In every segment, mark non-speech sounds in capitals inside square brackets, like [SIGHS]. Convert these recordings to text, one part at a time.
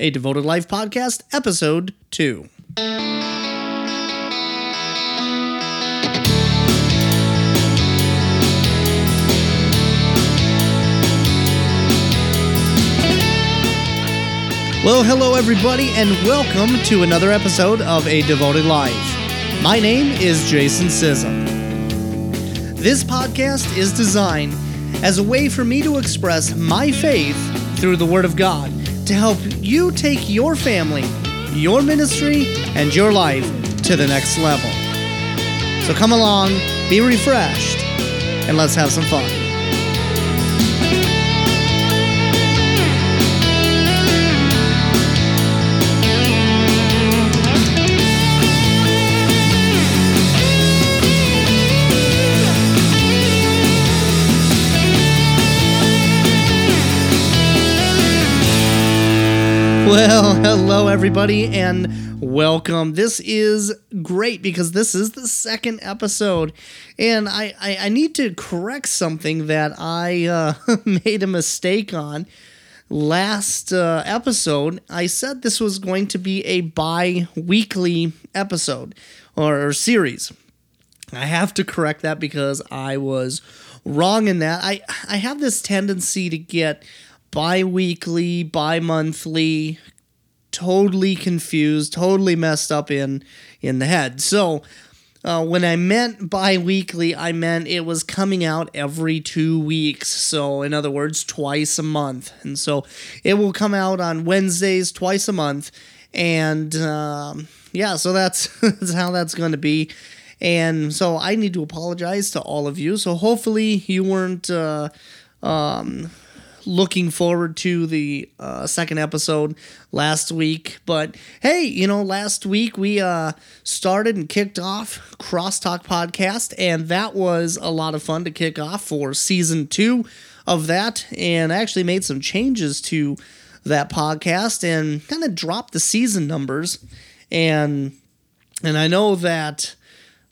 a Devoted Life podcast, episode 2. Well, hello, everybody, and welcome to another episode of A Devoted Life. My name is Jason Sisam. This podcast is designed as a way for me to express my faith through the Word of God to help you take your family, your ministry, and your life to the next level. So come along, be refreshed, and let's have some fun. Well, hello everybody and welcome. This is great because this is the second episode and I, I, I need to correct something that I uh, [LAUGHS] made a mistake on last uh, episode. I said this was going to be a bi-weekly episode or, or series. I have to correct that because I was wrong in that. I, I have this tendency to get bi-weekly, bi-monthly, totally confused, totally messed up in in the head. So uh, when I meant bi-weekly, I meant it was coming out every two weeks. So in other words, twice a month. And so it will come out on Wednesdays twice a month. And um, yeah, so that's, [LAUGHS] that's how that's going to be. And so I need to apologize to all of you. So hopefully you weren't uh, um, looking forward to the uh, second episode last week. But hey, you know, last week we uh, started and kicked off Crosstalk Podcast, and that was a lot of fun to kick off for season two of that. And I actually made some changes to that podcast and kind of dropped the season numbers. And and I know that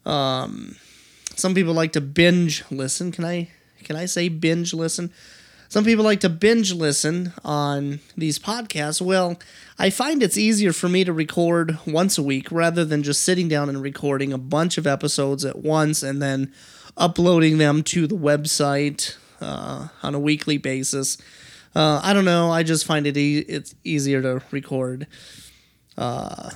um, some people like to binge listen. Can I can I say binge listen? Some people like to binge listen on these podcasts. Well, I find it's easier for me to record once a week rather than just sitting down and recording a bunch of episodes at once and then uploading them to the website uh, on a weekly basis. Uh, I don't know. I just find it e- it's easier to record uh,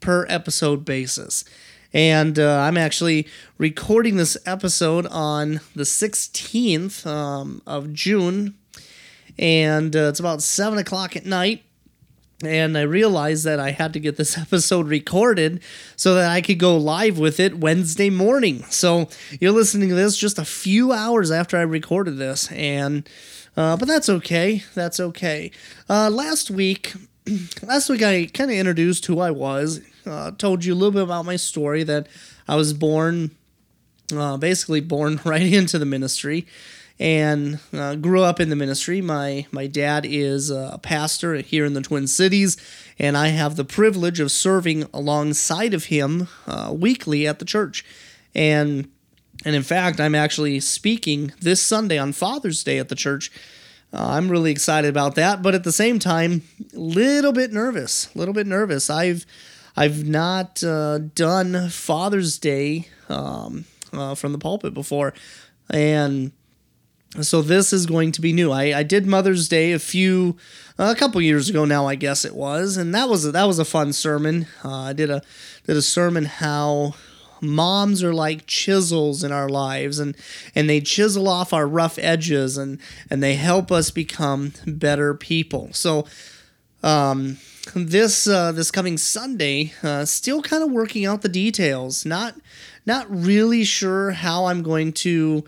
per episode basis. And uh, I'm actually recording this episode on the 16th um, of June. And uh, it's about 7 o'clock at night. And I realized that I had to get this [LAUGHS] episode recorded so that I could go live with it Wednesday morning. So you're listening to this just a few hours after I recorded this. And uh, but that's okay. That's okay. Uh, last week, [CLEARS THROAT] last week I kind of introduced who I was, uh, told you a little bit about my story that I was born, uh, basically born [LAUGHS] right into the ministry, and uh, grew up in the ministry. My my dad is a pastor here in the Twin Cities, and I have the privilege of serving alongside of him uh, weekly at the church, and. And in fact, I'm actually speaking this Sunday on Father's Day at the church uh, I'm really excited about that, but at the same time, a little bit nervous. A little bit nervous. I've I've not uh, done Father's Day um, uh, from the pulpit before, and so this is going to be new. I, I did Mother's Day a few a couple years ago now, I guess it was, and that was a, that was a fun sermon. Uh, I did a did a sermon how moms are like chisels in our lives and and they chisel off our rough edges and and they help us become better people so um this uh, this coming Sunday, uh, still kind of working out the details. Not not really sure how I'm going to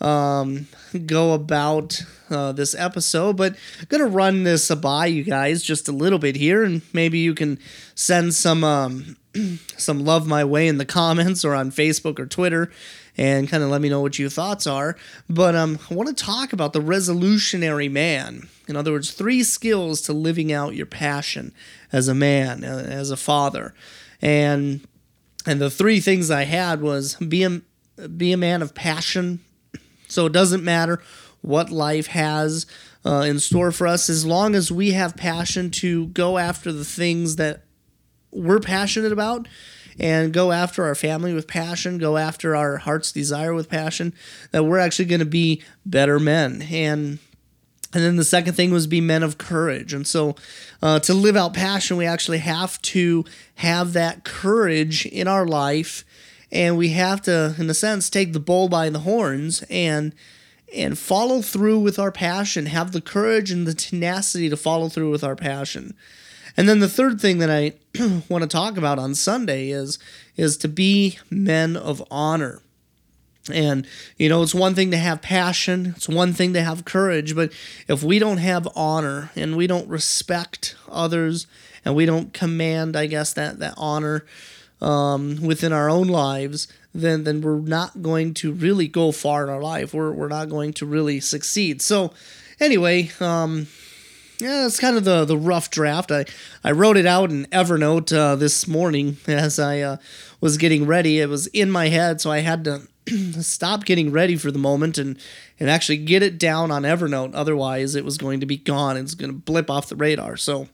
um, go about uh, this episode, but I'm gonna run this by you guys just a little bit here, and maybe you can send some um, [CLEARS THROAT] some love my way in the comments or on Facebook or Twitter and kind of let me know what your thoughts are. But um, I want to talk about the resolutionary man. In other words, three skills to living out your passion as a man, uh, as a father. And and the three things I had was be a, be a man of passion. So it doesn't matter what life has uh, in store for us as long as we have passion to go after the things that we're passionate about and go after our family with passion, go after our heart's desire with passion, that we're actually going to be better men. And and then the second thing was be men of courage. And so uh, to live out passion, we actually have to have that courage in our life. And we have to, in a sense, take the bull by the horns and and follow through with our passion, have the courage and the tenacity to follow through with our passion. And then the third thing that I [CLEARS THROAT] want to talk about on Sunday is is to be men of honor. And you know, it's one thing to have passion, it's one thing to have courage, but if we don't have honor and we don't respect others and we don't command, I guess that that honor um, within our own lives, then then we're not going to really go far in our life. We're we're not going to really succeed. So, anyway, um, yeah, it's kind of the the rough draft. I I wrote it out in Evernote uh, this morning [LAUGHS] as I uh, was getting ready. It was in my head, so I had to [CLEARS THROAT] stop getting ready for the moment and and actually get it down on Evernote. Otherwise, it was going to be gone. It's going to blip off the radar. So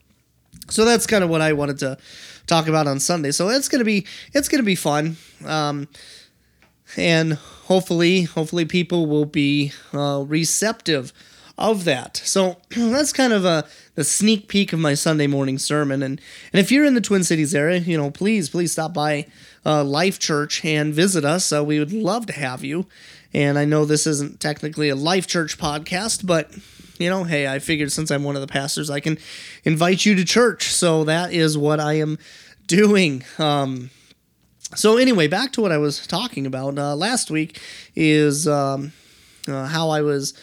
so that's kind of what I wanted to talk about on Sunday. So it's gonna be it's gonna be fun, um, and hopefully hopefully people will be uh, receptive of that. So [CLEARS THROAT] that's kind of a the sneak peek of my Sunday morning sermon. And and if you're in the Twin Cities area, you know, please please stop by uh, Life Church and visit us. Uh, we would love to have you. And I know this isn't technically a Life Church podcast, but you know, hey, I figured since I'm one of the pastors, I can invite you to church. So that is what I am doing. Um, so anyway, back to what I was talking about uh, last week is um, uh, how I was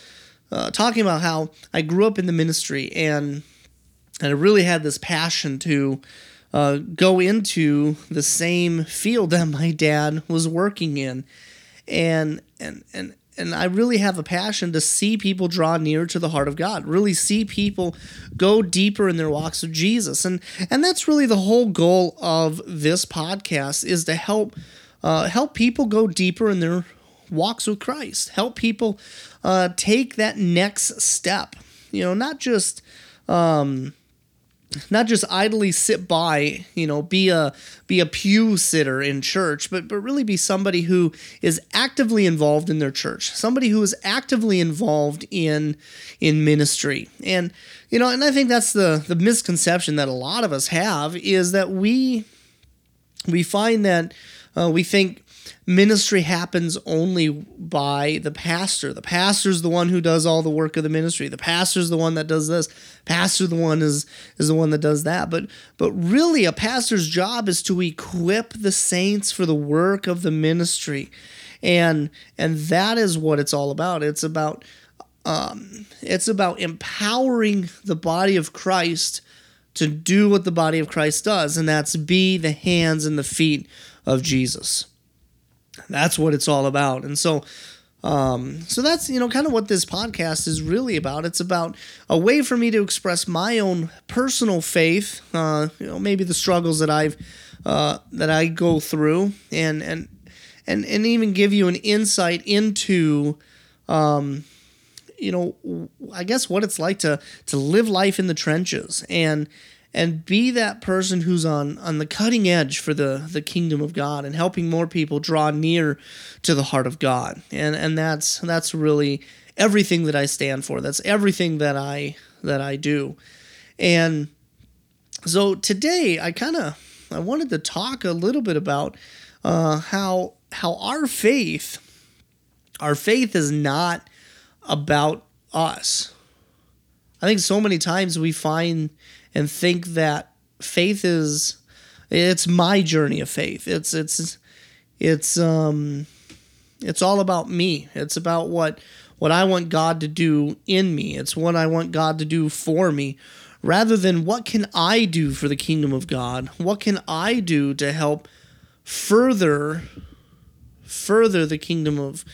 uh, talking about how I grew up in the ministry and and I really had this passion to uh, go into the same field that my dad was working in, and and and and I really have a passion to see people draw near to the heart of God, really see people go deeper in their walks with Jesus. And and that's really the whole goal of this podcast is to help uh, help people go deeper in their walks with Christ, help people uh, take that next step. You know, not just um, not just idly sit by, you know, be a be a pew sitter in church, but but really be somebody who is actively involved in their church, somebody who is actively involved in in ministry. And you know, and I think that's the the misconception that a lot of us have is that we we find that uh, we think ministry happens only by the pastor. The pastor's the one who does all the work of the ministry. The pastor's the one that does this. Pastor the one is is the one that does that. But but really a pastor's job is to equip the saints for the work of the ministry. And and that is what it's all about. It's about um, it's about empowering the body of Christ to do what the body of Christ does, and that's be the hands and the feet of Jesus. That's what it's all about. And so um, so that's you know kind of what this podcast is really about. It's about a way for me to express my own personal faith. Uh, you know, maybe the struggles that I've uh, that I go through, and and and and even give you an insight into, um, you know, I guess what it's like to to live life in the trenches and and be that person who's on on the cutting edge for the the kingdom of God and helping more people draw near to the heart of God. And and that's that's really everything that I stand for. That's everything that I that I do. And so today I kind of I wanted to talk a little bit about uh, how how our faith our faith is not about us. I think so many times we find and think that faith is it's my journey of faith. It's it's it's um it's all about me. It's about what what I want God to do in me. It's what I want God to do for me rather than what can I do for the kingdom of God? What can I do to help further further the kingdom of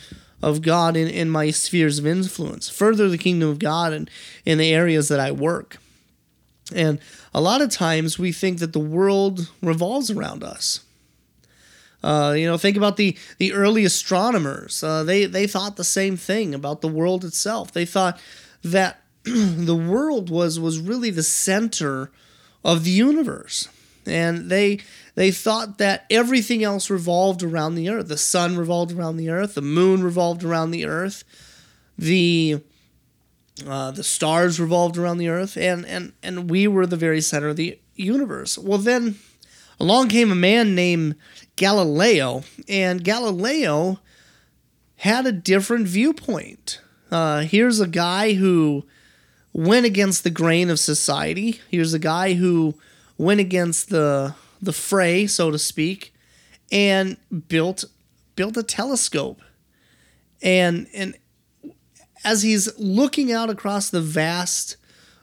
of God in, in my spheres of influence, further the kingdom of God in, in the areas that I work. And a lot of times we think that the world revolves around us. Uh, you know, think about the, the early astronomers. Uh, they, they thought the same thing about the world itself. They thought that [CLEARS THROAT] the world was was really the center of the universe. And they they thought that everything else revolved around the earth. The sun revolved around the earth, the moon revolved around the earth, the uh, the stars revolved around the earth, and, and, and we were the very center of the universe. Well, then along came a man named Galileo, and Galileo had a different viewpoint. Uh, here's a guy who went against the grain of society. Here's a guy who went against the the fray, so to speak, and built built a telescope. And and as he's looking out across the vast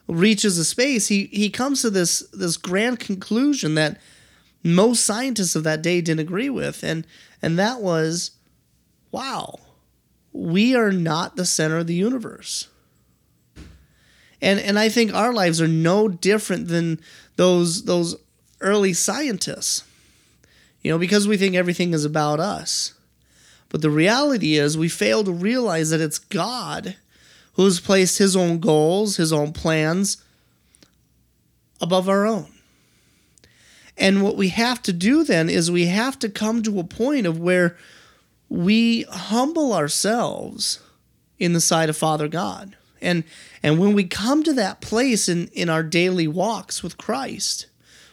reaches of space, he he comes to this this grand conclusion that most scientists of that day didn't agree with, and and that was, wow, we are not the center of the universe. And and I think our lives are no different than those those early scientists. You know, because we think everything is about us. But the reality is we fail to realize that it's God who has placed his own goals, his own plans above our own. And what we have to do then is we have to come to a point of where we humble ourselves in the sight of Father God. And and when we come to that place in, in our daily walks with Christ,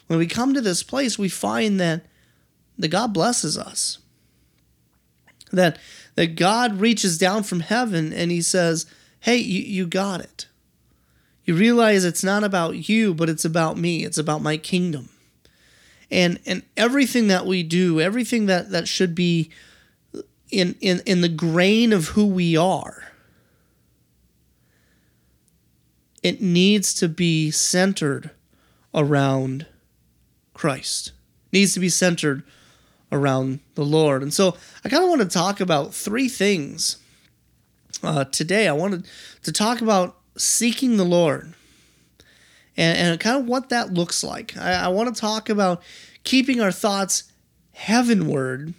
when we come to this place, we find that that God blesses us. That that God reaches down from heaven and he says, Hey, you, you got it. You realize it's not about you, but it's about me. It's about my kingdom. And and everything that we do, everything that, that should be in, in, in the grain of who we are, it needs to be centered around Christ. It needs to be centered around the Lord. And so I kind of want to talk about three things uh, today. I wanted to talk about seeking the Lord and, and kind of what that looks like. I, I want to talk about keeping our thoughts heavenward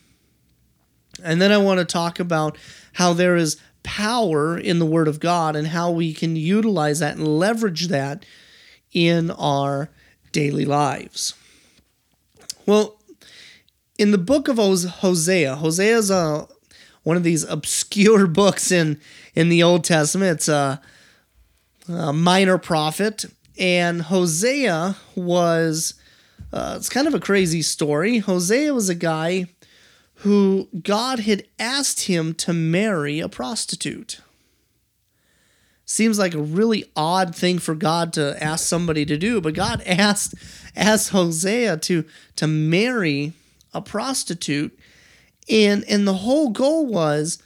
and then I want to talk about how there is power in the Word of God and how we can utilize that and leverage that in our daily lives. Well, in the book of Hosea, Hosea is a, one of these obscure [LAUGHS] books in, in the Old Testament. It's a, a minor prophet, and Hosea was. Uh, it's kind of a crazy story. Hosea was a guy who God had asked him to marry a prostitute. Seems like a really odd thing for God to ask somebody to do, but God [LAUGHS] asked asked Hosea to to marry a prostitute, and and the whole goal was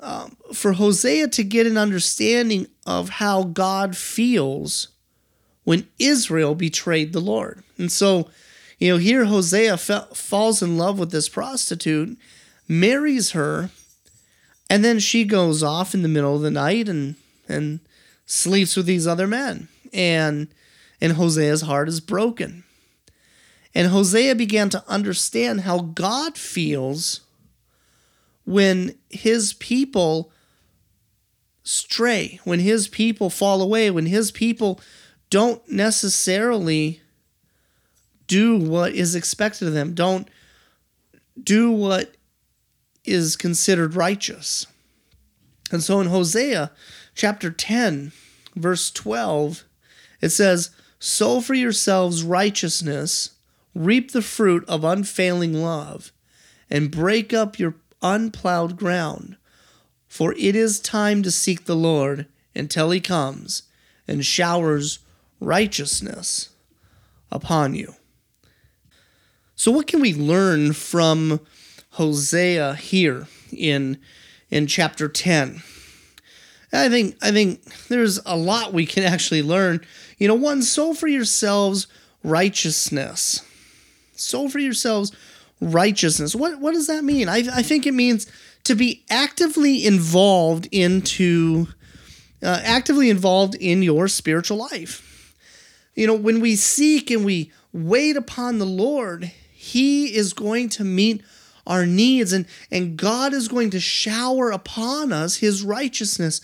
um, for Hosea to get an understanding of how God feels when Israel betrayed the Lord, and so you know, here Hosea falls in love with this prostitute, marries her, and then she goes off in the middle of the night and and sleeps with these other men. And and Hosea's heart is broken. And Hosea began to understand how God feels when his people stray, when his people fall away, when his people don't necessarily do what is expected of them. Don't do what is considered righteous. And so in Hosea chapter 10, verse 12, it says, Sow for yourselves righteousness, reap the fruit of unfailing love, and break up your unplowed ground. For it is time to seek the Lord until he comes and showers righteousness upon you. So, what can we learn from Hosea here in in chapter ten? I think I think there's a lot we can actually learn. You know, one, sow for yourselves righteousness. Sow for yourselves righteousness. What what does that mean? I I think it means to be actively involved into uh, actively involved in your spiritual life. You know, when we seek and we wait upon the Lord, he is going to meet our needs and and God is going to shower upon us his righteousness.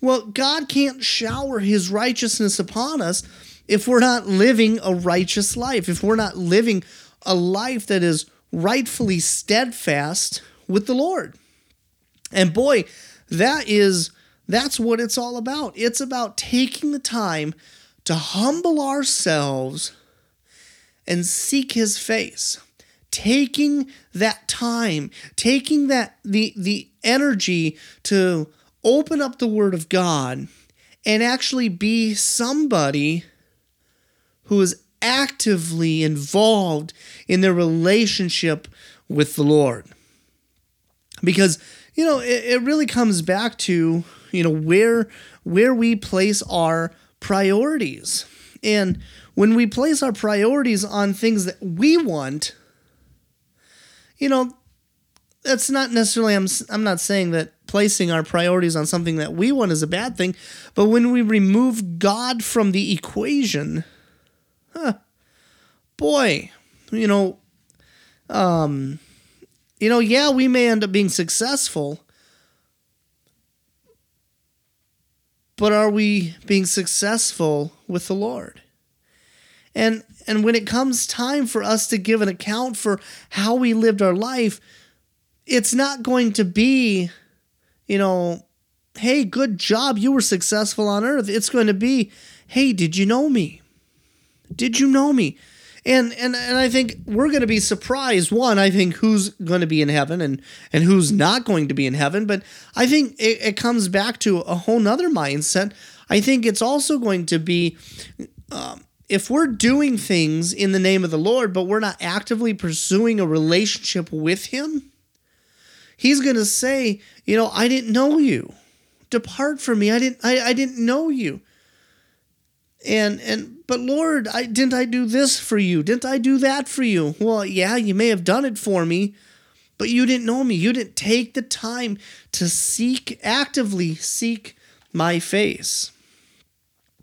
Well, God can't shower his righteousness upon us if we're not living a righteous life, if we're not living a life that is rightfully steadfast with the Lord. And boy, that is that's what it's all about. It's about taking the time to humble ourselves and seek his face. Taking that time, taking that the the energy to open up the word of God and actually be somebody who is actively involved in their relationship with the Lord. Because, you know, it, it really comes back to, you know, where where we place our priorities. And when we place our priorities on things that we want, you know, that's not necessarily I'm I'm not saying that placing our priorities on something that we want is a bad thing, but when we remove God from the equation, huh, boy, you know, um, you know, yeah, we may end up being successful, but are we being successful with the Lord? And and when it comes time for us to give an account for how we lived our life, it's not going to be, you know, hey, good job, you were successful on earth. It's going to be, hey, did you know me? Did you know me? And and and I think we're going to be surprised. One, I think who's going to be in heaven and and who's not going to be in heaven. But I think it, it comes back to a whole nother mindset. I think it's also going to be. Um, if we're doing things in the name of the Lord, but we're not actively pursuing a relationship with Him, He's going to say, you know, I didn't know you. Depart from me. I didn't. I, I didn't know you. And and but Lord, I didn't I do this for you? Didn't I do that for you? Well, yeah, you may have done it for me, but you didn't know me. You didn't take the time to seek actively seek my face.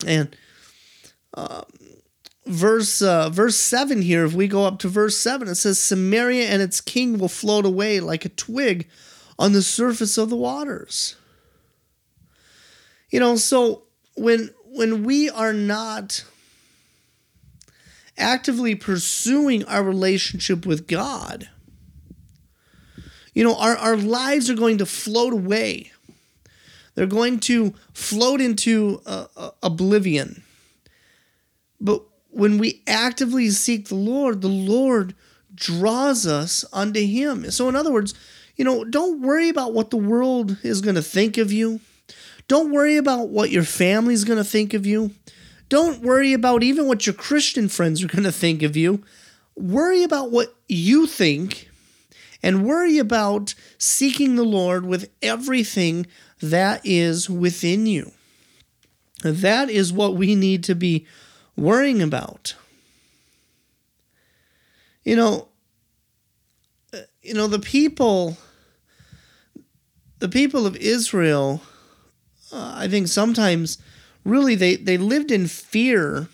And um, verse uh, verse 7 here if we go up to verse 7 it says samaria and its king will float away like a twig on the surface of the waters you know so when when we are not actively pursuing our relationship with god you know our, our lives are going to float away they're going to float into uh, uh, oblivion but when we actively seek the Lord, the Lord draws us unto Him. So, in other words, you know, don't worry about what the world is going to think of you. Don't worry about what your family's going to think of you. Don't worry about even what your Christian friends are going to think of you. Worry about what you think and worry about seeking the Lord with everything that is within you. That is what we need to be worrying about. You know, uh, you know the people the people of Israel uh, I think sometimes really they they lived in fear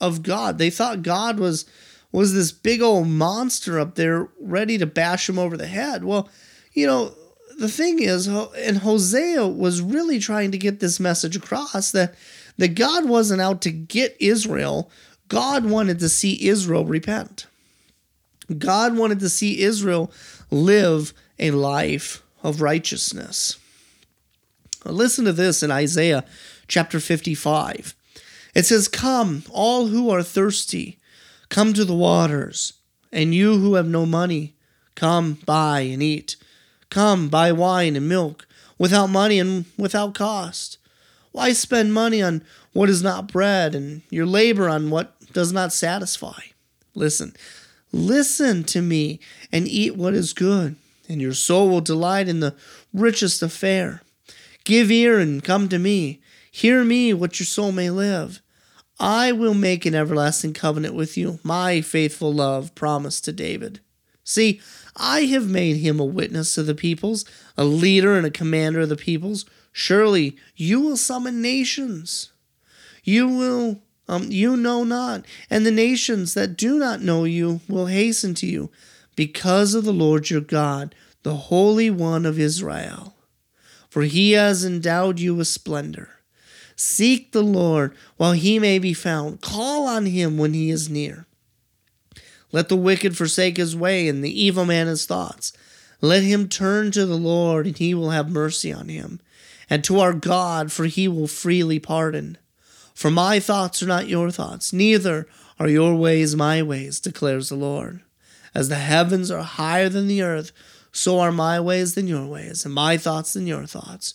of God. They thought God was was this big old monster up there ready to bash them over the head. Well, you know, the thing is and Hosea was really trying to get this message across that that God wasn't out to get Israel. God wanted to see Israel repent. God wanted to see Israel live a life of righteousness. Listen to this in Isaiah chapter 55. It says, Come, all who are thirsty, come to the waters, and you who have no money, come buy and eat. Come buy wine and milk without money and without cost. Why spend money on what is not bread and your labor on what does not satisfy? Listen, listen to me and eat what is good, and your soul will delight in the richest of fare. Give ear and come to me. Hear me, what your soul may live. I will make an everlasting covenant with you, my faithful love promised to David. See, I have made him a witness to the peoples, a leader and a commander of the peoples. Surely you will summon nations. You will, um, you know not, and the nations that do not know you will hasten to you. because of the Lord your God, the Holy One of Israel. For he has endowed you with splendor. Seek the Lord while he may be found. Call on him when he is near. Let the wicked forsake his way, and the evil man his thoughts. Let him turn to the Lord, and he will have mercy on him, and to our God, for he will freely pardon. For my thoughts are not your thoughts, neither are your ways my ways, declares the Lord. As the heavens are higher than the earth, so are my ways than your ways, and my thoughts than your thoughts.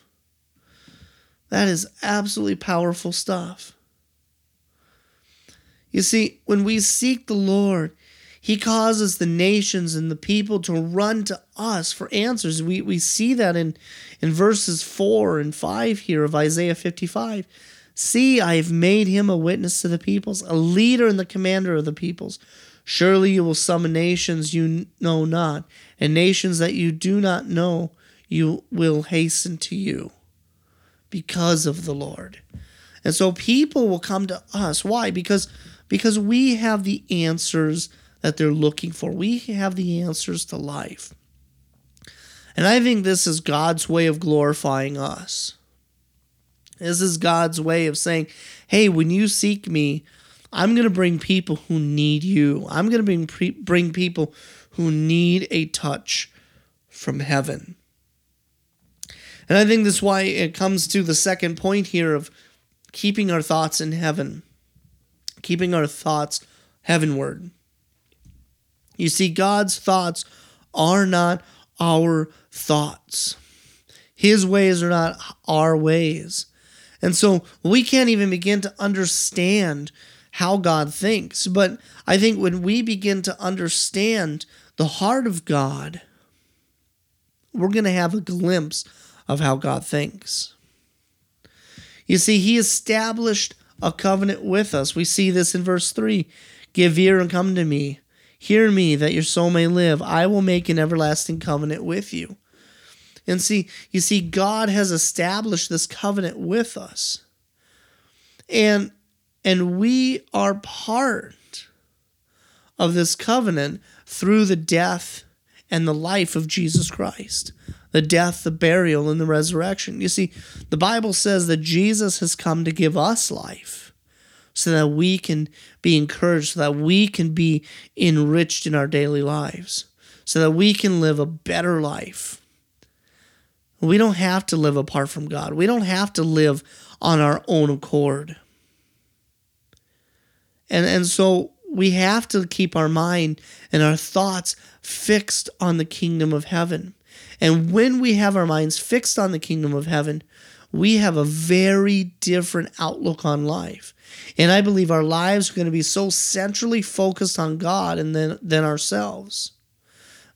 That is absolutely powerful stuff. You see, when we seek the Lord, He causes the nations and the people to run to us for answers. We, we see that in, in verses 4 and 5 here of Isaiah 55. See, I have made him a witness to the peoples, a leader and the commander of the peoples. Surely you will summon nations you know not, and nations that you do not know you will hasten to you because of the Lord. And so people will come to us. Why? Because because we have the answers that they're looking for. We have the answers to life. And I think this is God's way of glorifying us. This is God's way of saying, hey, when you seek me, I'm going to bring people who need you. I'm going to bring, bring people who need a touch from heaven. And I think that's why it comes to the second point here of keeping our thoughts in heaven keeping our thoughts heavenward. You see, God's thoughts are not our thoughts, His ways are not our ways. And so we can't even begin to understand how God thinks. But I think when we begin to understand the heart of God, we're going to have a glimpse of how God thinks. You see, He established a covenant with us. We see this in verse 3 Give ear and come to me. Hear me, that your soul may live. I will make an everlasting covenant with you. And see, you see, God has established this covenant with us. And and we are part of this covenant through the death and the life of Jesus Christ the death, the burial, and the resurrection. You see, the Bible says that Jesus has come to give us life so that we can be encouraged, so that we can be enriched in our daily lives, so that we can live a better life. We don't have to live apart from God, we don't have to live on our own accord. And, and so we have to keep our mind and our thoughts fixed on the kingdom of heaven. And when we have our minds fixed on the kingdom of heaven, we have a very different outlook on life. And I believe our lives are going to be so centrally focused on God and then than ourselves.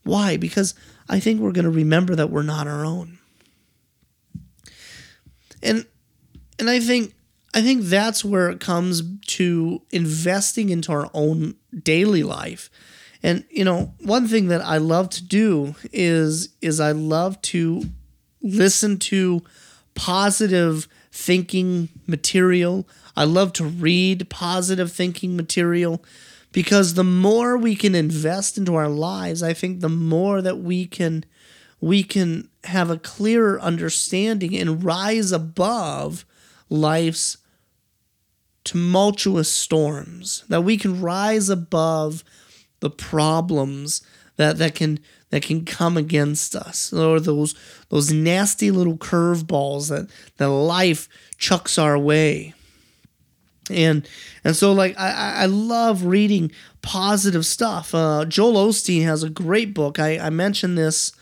Why? Because I think we're going to remember that we're not our own. And and I think I think that's where it comes to investing into our own daily life and you know, one thing that I love to do is is I love to listen to positive thinking material. I love to read positive thinking material because the more we can invest into our lives, I think the more that we can we can have a clearer understanding and rise above life's tumultuous storms. That we can rise above the problems that that can that can come against us or those those nasty little curveballs that that life chucks our way and and so like I, I love reading positive stuff. Uh, Joel Osteen has a great book. I, I mentioned this,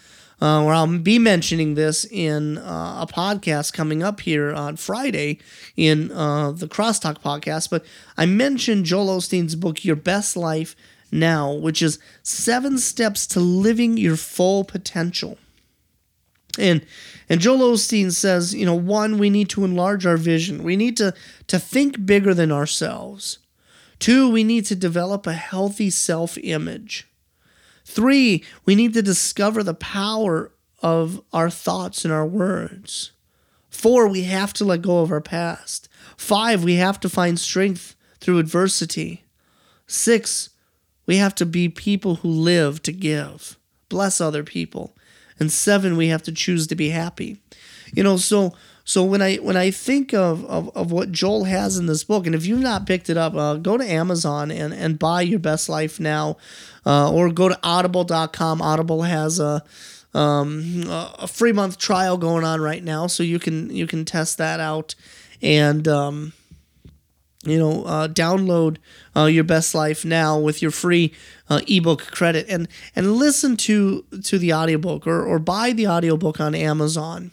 uh, or I'll be mentioning this in uh, a podcast coming up here on Friday in uh, the Crosstalk podcast. But I mentioned Joel Osteen's book, Your Best Life now, which is seven steps to living your full potential. And and Joel Osteen says, you know, one, we need to enlarge our vision. We need to to think bigger than ourselves. Two, we need to develop a healthy self-image. Three, we need to discover the power of our thoughts and our words. Four, we have to let go of our past. Five, we have to find strength through adversity. Six, we have to be people who live to give, bless other people. And seven, we have to choose to be happy. You know, so so when I when I think of, of, of what Joel has in this book, and if you've not picked it up, uh, go to Amazon and, and buy Your Best Life Now, uh, or go to Audible.com. Audible has a um, a free month trial going on right now, so you can you can test that out, and um, you know uh, download uh, your best life now with your free uh, ebook credit and and listen to to the audiobook or or buy the audiobook on Amazon,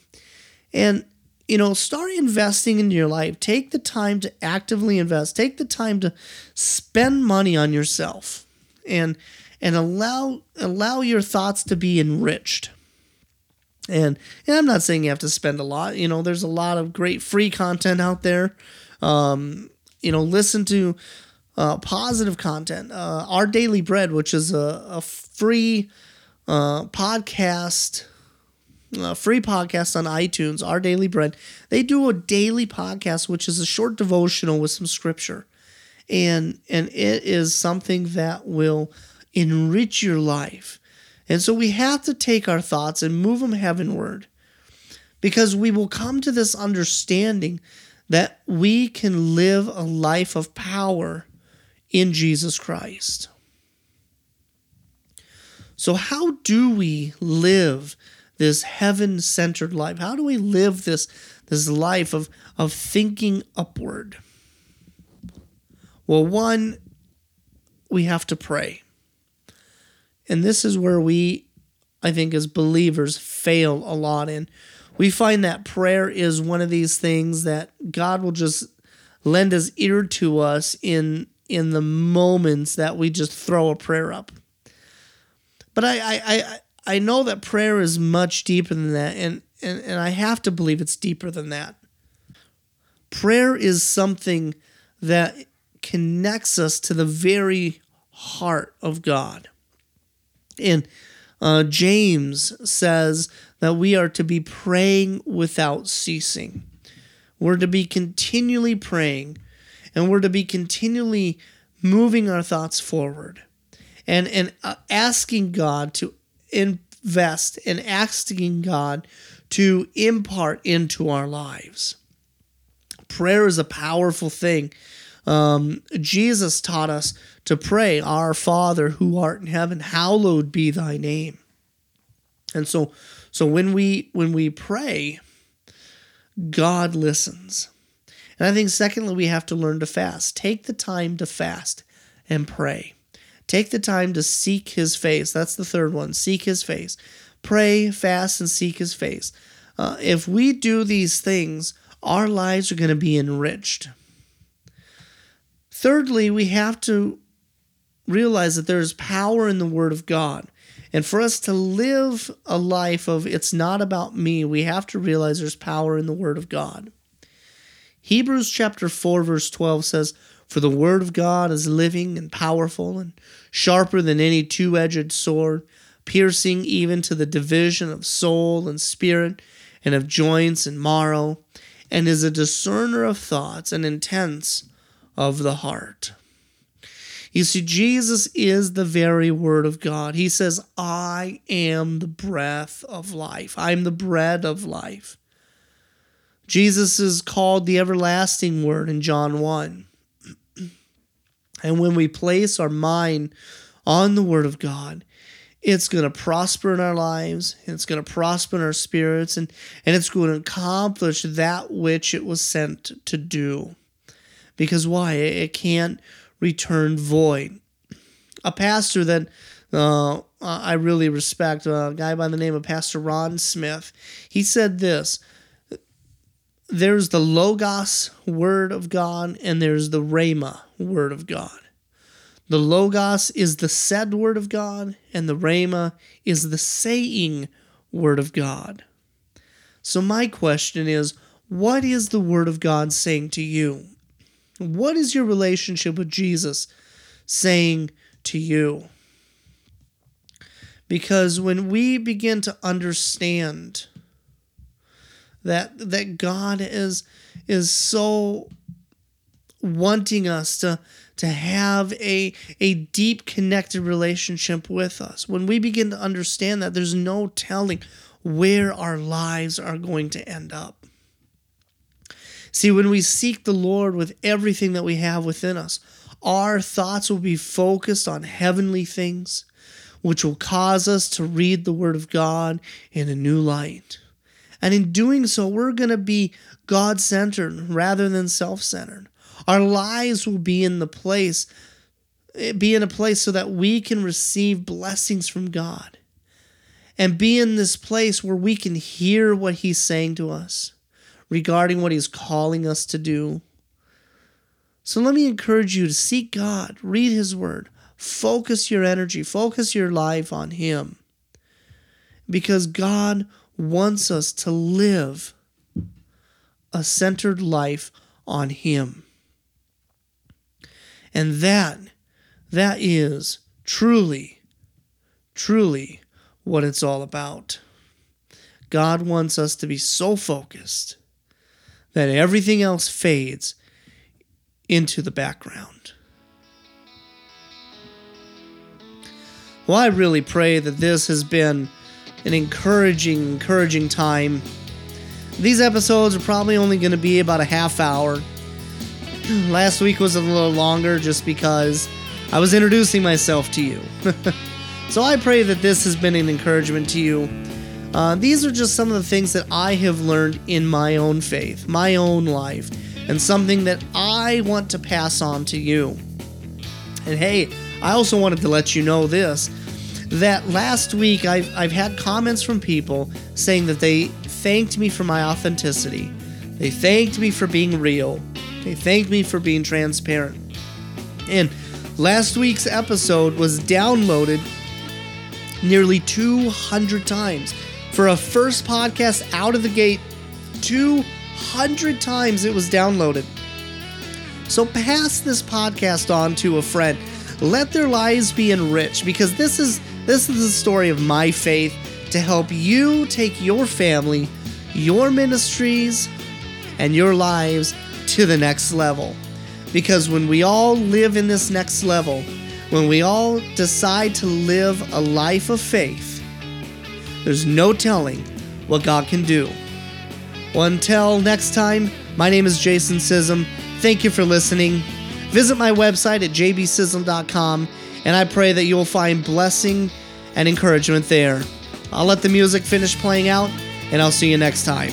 and you know start investing in your life. Take the time to actively invest. Take the time to spend money on yourself, and and allow allow your thoughts to be enriched. And, and I'm not saying you have to spend a lot. You know, there's a lot of great free content out there. Um, you know, listen to uh, positive content. Uh, Our Daily Bread, which is a, a free uh, podcast, a free podcast on iTunes, Our Daily Bread. They do a daily podcast, which is a short devotional with some scripture. And, and it is something that will enrich your life. And so we have to take our thoughts and move them heavenward because we will come to this understanding that we can live a life of power in Jesus Christ. So, how do we live this heaven centered life? How do we live this, this life of, of thinking upward? Well, one, we have to pray. And this is where we, I think, as believers, fail a lot in. We find that prayer is one of these things that God will just lend his ear to us in in the moments that we just throw a prayer up. But I I, I, I know that prayer is much deeper than that, and, and, and I have to believe it's deeper than that. Prayer is something that connects us to the very heart of God. And uh, James says that we are to be praying without ceasing. We're to be continually praying and we're to be continually moving our thoughts forward and, and uh, asking God to invest and asking God to impart into our lives. Prayer is a powerful thing. Um, Jesus taught us to pray, Our Father who art in heaven, hallowed be thy name. And so, so when we when we pray, God listens. And I think secondly, we have to learn to fast. Take the time to fast and pray. Take the time to seek his face. That's the third one. Seek his face. Pray, fast, and seek his face. Uh, if we do these things, our lives are going to be enriched. Thirdly, we have to realize that there's power in the Word of God. And for us to live a life of it's not about me, we have to realize there's power in the Word of God. Hebrews chapter 4, verse 12 says, For the Word of God is living and powerful and sharper than any two edged sword, piercing even to the division of soul and spirit and of joints and marrow, and is a discerner of thoughts and intents of the heart. You see, Jesus is the very Word of God. He says, I am the breath of life, I'm the bread of life. Jesus is called the everlasting Word in John 1. [CLEARS THROAT] And when we place our mind on the Word of God, it's going to prosper in our lives, it's going to prosper in our spirits, and, and it's going to accomplish that which it was sent to do. Because why? It can't return void. A pastor that uh, I really respect, a guy by the name of Pastor Ron Smith, he said this there's the Logos Word of God and there's the Rhema Word of God. The Logos is the said word of God, and the Rhema is the saying word of God. So, my question is what is the word of God saying to you? What is your relationship with Jesus saying to you? Because when we begin to understand that that God is is so wanting us to to have a a deep connected relationship with us. When we begin to understand that there's no telling where our lives are going to end up. See, when we seek the Lord with everything that we have within us, our thoughts will be focused on heavenly things, which will cause us to read the Word of God in a new light. And in doing so, we're going to be God centered rather than self centered. Our lives will be in the place, be in a place so that we can receive blessings from God and be in this place where we can hear what He's saying to us regarding what He's calling us to do. So let me encourage you to seek God, read His Word, focus your energy, focus your life on Him. Because God wants us to live a centered life on Him. And that, that is truly, truly what it's all about. God wants us to be so focused that everything else fades into the background. Well, I really pray that this has been an encouraging, encouraging time. These episodes are probably only going to be about a half hour. [SIGHS] Last week was a little longer just because I was introducing myself to you. [LAUGHS] so I pray that this has been an encouragement to you. Uh, these are just some of the things that I have learned in my own faith, my own life, and something that I want to pass on to you. And hey, I also wanted to let you know this that last week I've, I've had comments from people saying that they thanked me for my authenticity. They thanked me for being real. They thanked me for being transparent. And last week's episode was downloaded nearly 200 times. For a first podcast out of the gate, 200 times it was downloaded. So pass this podcast on to a friend. Let their lives be enriched because this is this is the story of my faith to help you take your family, your ministries, and your lives to the next level. Because when we all live in this next level, when we all decide to live a life of faith, there's no telling what God can do. Well, until next time, my name is Jason Sisam. Thank you for listening. Visit my website at jbsisam.com, and I pray that you will find blessing and encouragement there. I'll let the music finish playing out, and I'll see you next time.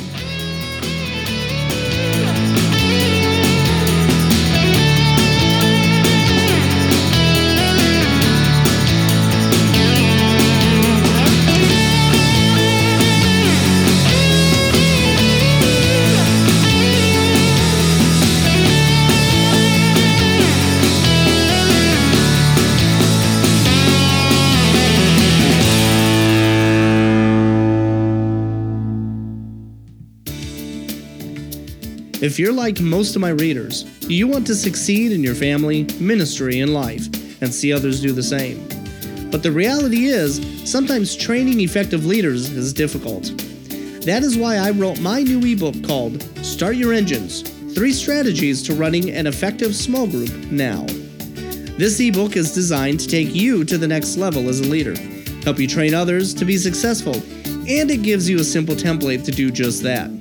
If you're like most of my readers, you want to succeed in your family, ministry, and life, and see others do the same. But the reality is, sometimes training effective leaders is difficult. That is why I wrote my new ebook called Start Your Engines Three Strategies to Running an Effective Small Group Now. This ebook is designed to take you to the next level as a leader, help you train others to be successful, and it gives you a simple template to do just that.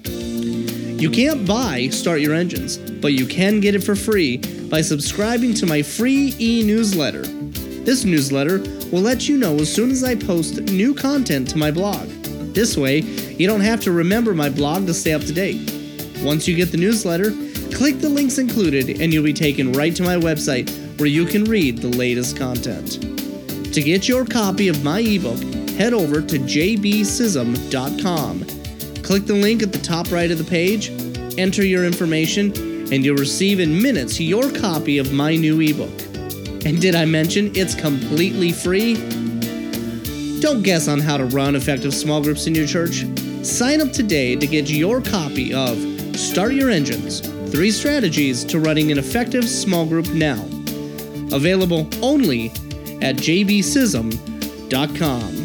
You can't buy Start Your Engines, but you can get it for free by subscribing to my free e newsletter. This newsletter will let you know as soon as I post new content to my blog. This way, you don't have to remember my blog to stay up to date. Once you get the newsletter, click the links included and you'll be taken right to my website where you can read the latest content. To get your copy of my ebook, head over to jbsisam.com Click the link at the top right of the page, enter your information, and you'll receive in minutes your copy of my new ebook. And did I mention it's completely free? Don't guess on how to run effective small groups in your church. Sign up today to get your copy of Start Your Engines Three Strategies to Running an Effective Small Group Now. Available only at jbsisam.com.